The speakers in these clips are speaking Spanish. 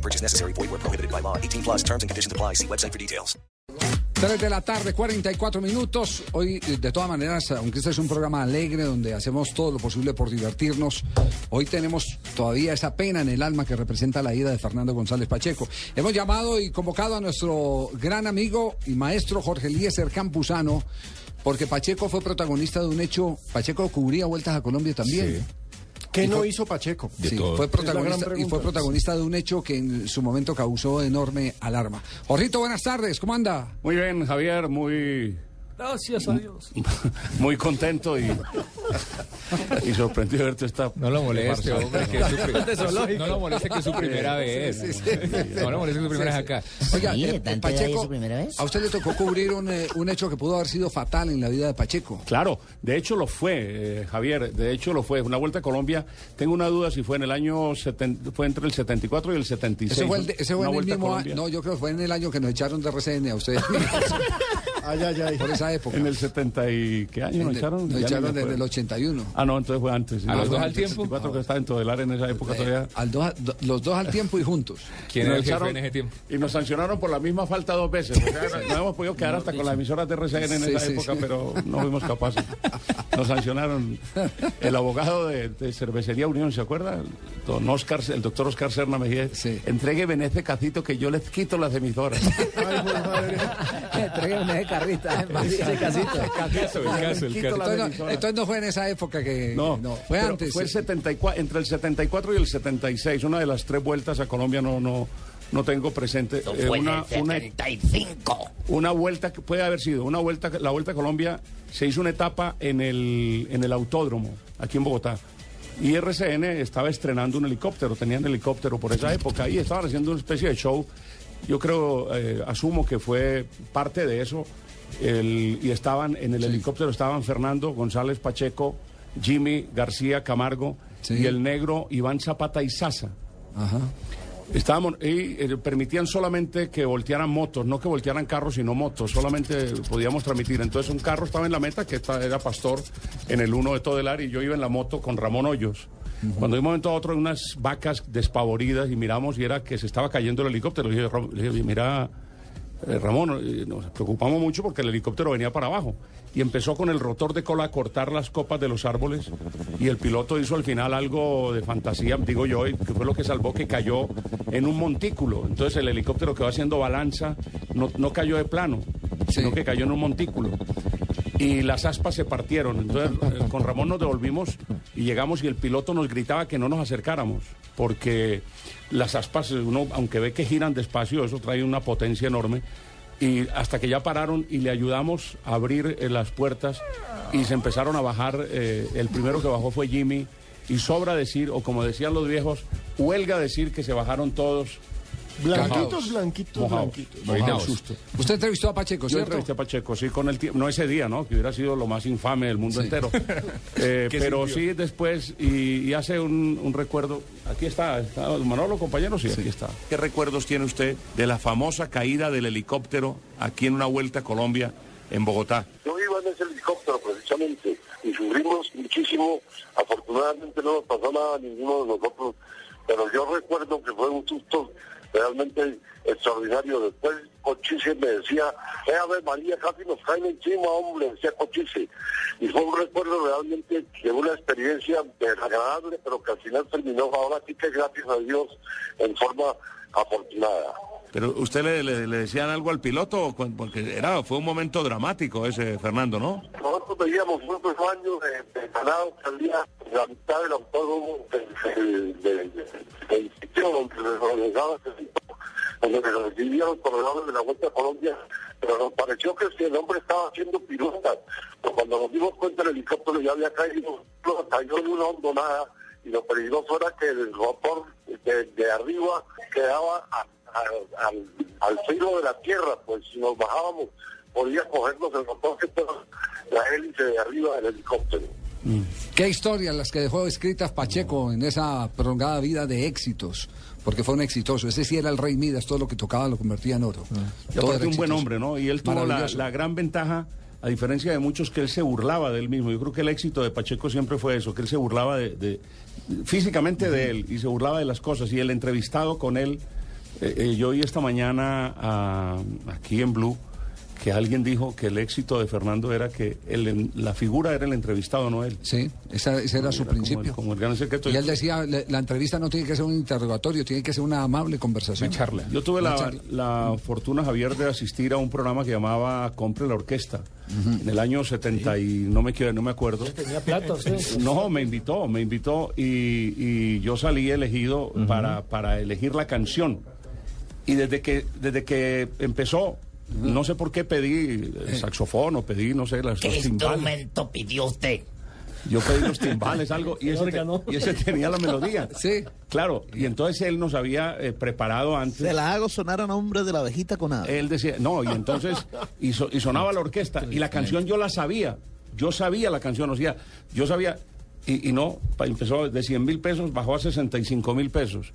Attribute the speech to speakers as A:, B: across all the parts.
A: No purchase necessary. Void where prohibited by law. 18 plus terms and conditions apply. See website for details.
B: 3 de la tarde, 44 minutos. Hoy, de todas maneras, aunque este es un programa alegre donde hacemos todo lo posible por divertirnos, hoy tenemos todavía esa pena en el alma que representa la ida de Fernando González Pacheco. Hemos llamado y convocado a nuestro gran amigo y maestro Jorge Eliezer Campuzano, porque Pacheco fue protagonista de un hecho. Pacheco cubría vueltas a Colombia también.
C: ¿Qué
B: Y
C: no
B: fue-
C: hizo Pacheco?
B: Sí, fue protagonista, y fue protagonista de un hecho que en su momento causó enorme alarma. Jorrito, buenas tardes, ¿cómo anda?
D: Muy bien, Javier, muy,
E: Gracias a Dios.
D: muy contento y, y sorprendido de verte esta.
E: No lo moleste, hombre, que es su, no lo moleste que es su primera vez. No lo moleste que su primera vez acá.
B: Oiga,
F: Sí,
B: eh,
F: ¿de tanta edad y es
B: Pacheco,
F: su primera vez?
B: a usted le tocó cubrir un, eh, un hecho que pudo haber sido fatal en la vida de Pacheco.
D: Claro, de hecho lo fue, eh, Javier, de hecho lo fue. Una vuelta a Colombia, tengo una duda si fue en el año, seten- fue entre el 74 y el 76.
B: Ese fue, el, ese fue en el
D: vuelta a
B: mismo
D: Colombia.
B: año, no, yo creo que fue en el año que nos echaron de RCN a ustedes.
C: Ay, ay, ay.
B: por esa época.
D: En el 70 y... ¿Qué año
B: En
D: nos echaron?
B: nos echaron desde el 81.
D: Ah, no, entonces fue antes.
E: ¿A los dos al tiempo?
D: 74 que estaba en Todelar en esa época todavía.
B: Eh, al dos a- do- los dos al tiempo y juntos.
E: ¿Quién
D: Y
E: era
D: nos
E: el jefe en ese tiempo?
D: Y nos sancionaron por la misma falta dos veces. O sea, no hemos podido quedar hasta con las emisoras de RCN en esa época, pero no fuimos capaces. Nos sancionaron. El abogado de, de Cervecería Unión, ¿se acuerda? Don Oscar, el doctor Oscar Serna Mejía.
B: Sí.
D: Entregue ese cacito que yo les quito las emisoras.
C: Ay, pues, madre.
F: Tráigame de carrita, ese casito.
E: El caso, el caso, el
D: Quito
E: caso.
D: las
B: Entonces no, entonces no fue en esa época que.
D: No,
B: fue
D: pero
B: antes.
D: Fue el 74, entre el 74 y el 76, una de las tres vueltas a Colombia no, no, no tengo presente. Eh,
F: Fue en
D: una,
F: el
D: una,
F: 75.
D: una vuelta que puede haber sido una vuelta la vuelta a Colombia se hizo una etapa en el en el autódromo aquí en Bogotá y RCN estaba estrenando un helicóptero tenían helicóptero por esa época y estaban haciendo una especie de show yo creo eh, asumo que fue parte de eso el- y estaban en el helicóptero estaban Fernando González Pacheco Jimmy García Camargo
B: Sí.
D: y el negro Iván Zapata y Sasa
B: Ajá.
D: Estábamos, y eh, permitían solamente que voltearan motos, no que voltearan carros, sino motos, solamente podíamos transmitir. Entonces un carro estaba en la meta, que esta- era Pastor, en el 1 de Todelar, y yo iba en la moto con Ramón Hoyos. Cuando de un momento a otro unas vacas despavoridas y miramos y era que se estaba cayendo el helicóptero. Le dije, "Ram- le dije, mira, eh, Ramón, eh, nos preocupamos mucho porque el helicóptero venía para abajo y empezó con el rotor de cola a cortar las copas de los árboles y el piloto hizo al final algo de fantasía, digo yo, y que fue lo que salvó que cayó en un montículo. Entonces el helicóptero quedó haciendo balanza, no, no cayó de plano, sino que cayó en un montículo. Y las aspas se partieron. Entonces eh, con Ramón nos devolvimos y llegamos y el piloto nos gritaba que no nos acercáramos, porque las aspas, uno, aunque ve que giran despacio, eso trae una potencia enorme. Y hasta que ya pararon y le ayudamos a abrir eh, las puertas y se empezaron a bajar. eh, el primero que bajó fue Jimmy. Y sobra decir, o como decían los viejos, huelga decir que se bajaron todos
C: Blanquitos, blanquitos,
D: mojados.
C: blanquitos.
E: Mojados.
D: susto.
B: Usted entrevistó a Pacheco,
D: Yo
B: ¿cierto?
D: entrevisté a Pacheco, sí, con el tiempo, no ese día, ¿no? Que hubiera sido lo más infame del mundo
B: Sí.
D: entero. Eh,
E: ¿Qué
D: pero
E: sintió?
D: sí después, y, y hace un, un recuerdo, aquí está, está Manolo, compañero, sí, aquí está.
G: ¿Qué recuerdos tiene usted de la famosa caída del helicóptero aquí en una vuelta a Colombia en Bogotá?
H: Yo iba en ese helicóptero precisamente y sufrimos muchísimo. Afortunadamente no nos pasó nada a ninguno de nosotros, pero yo recuerdo que fue un susto realmente extraordinario. Después Cochise me decía, eh, Ave María, casi nos caen encima, hombre, decía Cochise. Y fue un recuerdo realmente de una experiencia desagradable, pero que al final terminó ahora sí que gracias a Dios en forma afortunada.
G: Pero usted le, le- decían algo al piloto, porque era, fue un momento dramático ese, Fernando, ¿no?
H: Nosotros veíamos muchos años de, de ganado salía la mitad del autódromo del, sitio donde se organizaba donde se recibían corredores de la Vuelta a Colombia, pero nos pareció que si el hombre estaba haciendo piruetas, pero cuando nos dimos cuenta el helicóptero ya había caído, cayó en una hondonada y lo peligroso era que el rotor de, de arriba quedaba a- a- al, al filo de la tierra, pues si nos bajábamos podía cogernos el motor que estaba la hélice de arriba del helicóptero.
B: ¿Qué historias las que dejó escritas Pacheco en esa prolongada vida de éxitos? Porque fue un exitoso. Ese sí era el rey Midas, todo lo que tocaba lo convertía en oro.
D: Y
B: Todo
D: aparte un buen hombre, ¿no? Y él tuvo la, la gran ventaja, a diferencia de muchos, que él se burlaba de él mismo. Yo creo que el éxito de Pacheco siempre fue eso, que él se burlaba de, de- físicamente de él y se burlaba de las cosas. Y el entrevistado con él, eh, eh, yo oí esta mañana ah, aquí en Blue que alguien dijo que el éxito de Fernando era que el- la figura era el entrevistado, no él.
B: Sí, esa- ese era su
D: Era como el-
B: principio.
D: como el gran secreto.
B: Y él decía, le- la entrevista no tiene que ser un interrogatorio, tiene que ser una amable conversación.
E: Una charla.
D: Yo tuve la,
B: charla.
D: la fortuna, Javier, de asistir a un programa que llamaba Compre la Orquesta. En el año 70 y no me, quiero- no me acuerdo.
F: Tenía plata usted.
D: No, me invitó, me invitó y, y yo salí elegido para, para elegir la canción. Y desde que, desde que empezó, no sé por qué pedí el saxofón o pedí, no sé, las,
F: ¿Qué
D: los timbales.
F: instrumento pidió usted?
D: Yo pedí los timbales, algo, y ese, te- y ese tenía la melodía.
B: Sí.
D: Claro, y entonces él nos había eh, preparado antes.
I: Se la hago sonar a nombre de la abejita con nada.
D: Él decía, no, y entonces, y, so- y sonaba la orquesta, y la canción yo la sabía, yo sabía la canción, o sea, yo sabía, y, y no, empezó de 100 mil pesos, bajó a 65 mil pesos.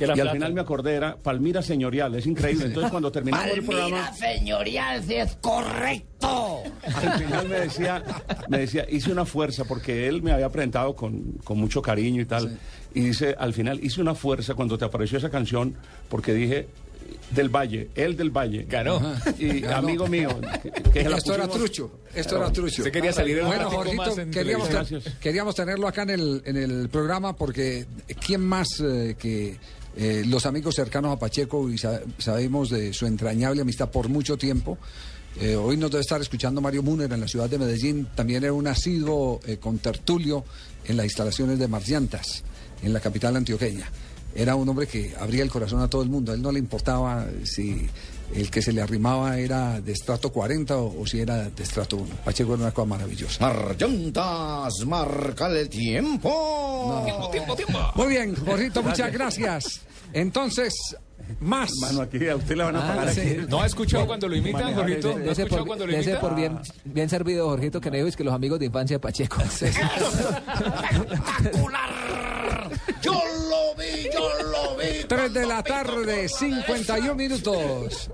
F: Que la
D: y al final me acordé, era Palmira Señorial, es increíble. Entonces cuando terminamos el programa,
F: Palmira señorial, si es correcto.
D: al final me decía, me decía, hice una fuerza, porque él me había presentado con, con mucho cariño y tal, y dice, al final hice una fuerza cuando te apareció esa canción, porque dije, del Valle, él del Valle.
E: Ganó.
D: Y
B: Ganó.
D: amigo mío, que, que la
B: Esto era trucho, esto era trucho.
E: Usted quería salir
B: Bueno, Jorgito, queríamos, queríamos tenerlo acá en el, en el programa porque ¿quién más eh, que eh, los amigos cercanos a Pacheco y sa- sabemos de su entrañable amistad por mucho tiempo? Eh, hoy nos debe estar escuchando Mario Muner en la ciudad de Medellín. También era un asiduo eh, con tertulio en las instalaciones de Marciantas, en la capital antioqueña. Era un hombre que abría el corazón a todo el mundo. A él no le importaba si el que se le arrimaba era de estrato 40 o, o si era de estrato 1. Pacheco era una cosa maravillosa.
I: Marllantas, marca el tiempo.
B: Muy bien, Jorgito, muchas gracias. Entonces, más.
D: Mano, aquí a usted le van a pagar
F: Ah,
D: aquí.
F: sí.
E: ¿No ha escuchado cuando lo imitan, Jorgito?
D: ese-
E: ¿No ha escuchado
F: por,
E: cuando lo
F: dese
E: imitan?
F: por bien, bien servido, Jorgito, que no es que los amigos de infancia de Pacheco.
I: ¡Espectacular!
B: 3 de la tarde, 51 minutos.